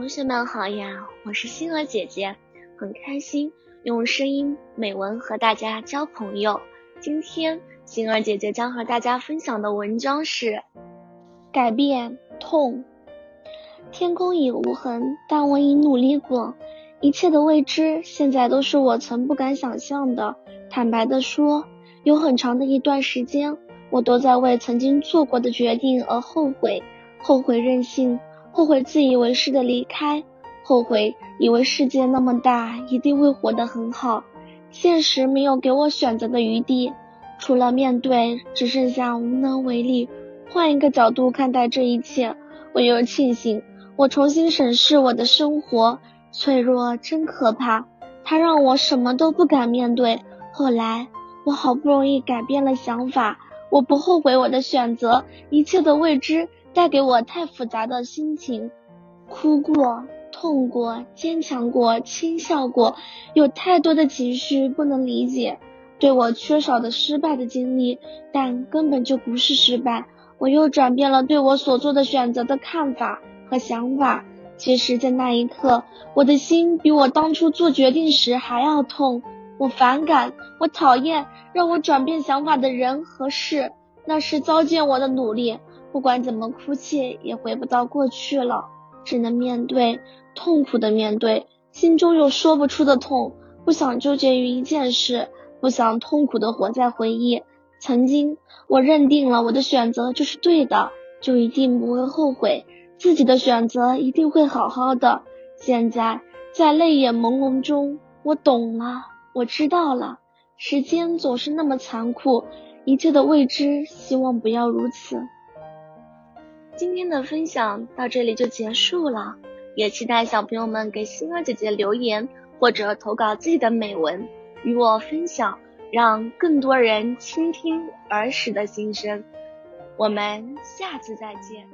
同学们好呀，我是星儿姐姐，很开心用声音美文和大家交朋友。今天星儿姐姐将和大家分享的文章是改变痛。天空已无痕，但我已努力过。一切的未知，现在都是我曾不敢想象的。坦白的说，有很长的一段时间，我都在为曾经做过的决定而后悔，后悔任性。后悔自以为是的离开，后悔以为世界那么大，一定会活得很好。现实没有给我选择的余地，除了面对，只剩下无能为力。换一个角度看待这一切，我又庆幸我重新审视我的生活。脆弱真可怕，它让我什么都不敢面对。后来我好不容易改变了想法，我不后悔我的选择，一切的未知。带给我太复杂的心情，哭过、痛过、坚强过、轻笑过，有太多的情绪不能理解。对我缺少的失败的经历，但根本就不是失败。我又转变了对我所做的选择的看法和想法。其实，在那一刻，我的心比我当初做决定时还要痛。我反感，我讨厌让我转变想法的人和事，那是糟践我的努力。不管怎么哭泣，也回不到过去了，只能面对，痛苦的面对，心中有说不出的痛，不想纠结于一件事，不想痛苦的活在回忆。曾经，我认定了我的选择就是对的，就一定不会后悔，自己的选择一定会好好的。现在，在泪眼朦胧中，我懂了，我知道了，时间总是那么残酷，一切的未知，希望不要如此。今天的分享到这里就结束了，也期待小朋友们给星儿姐姐留言或者投稿自己的美文与我分享，让更多人倾听儿时的心声。我们下次再见。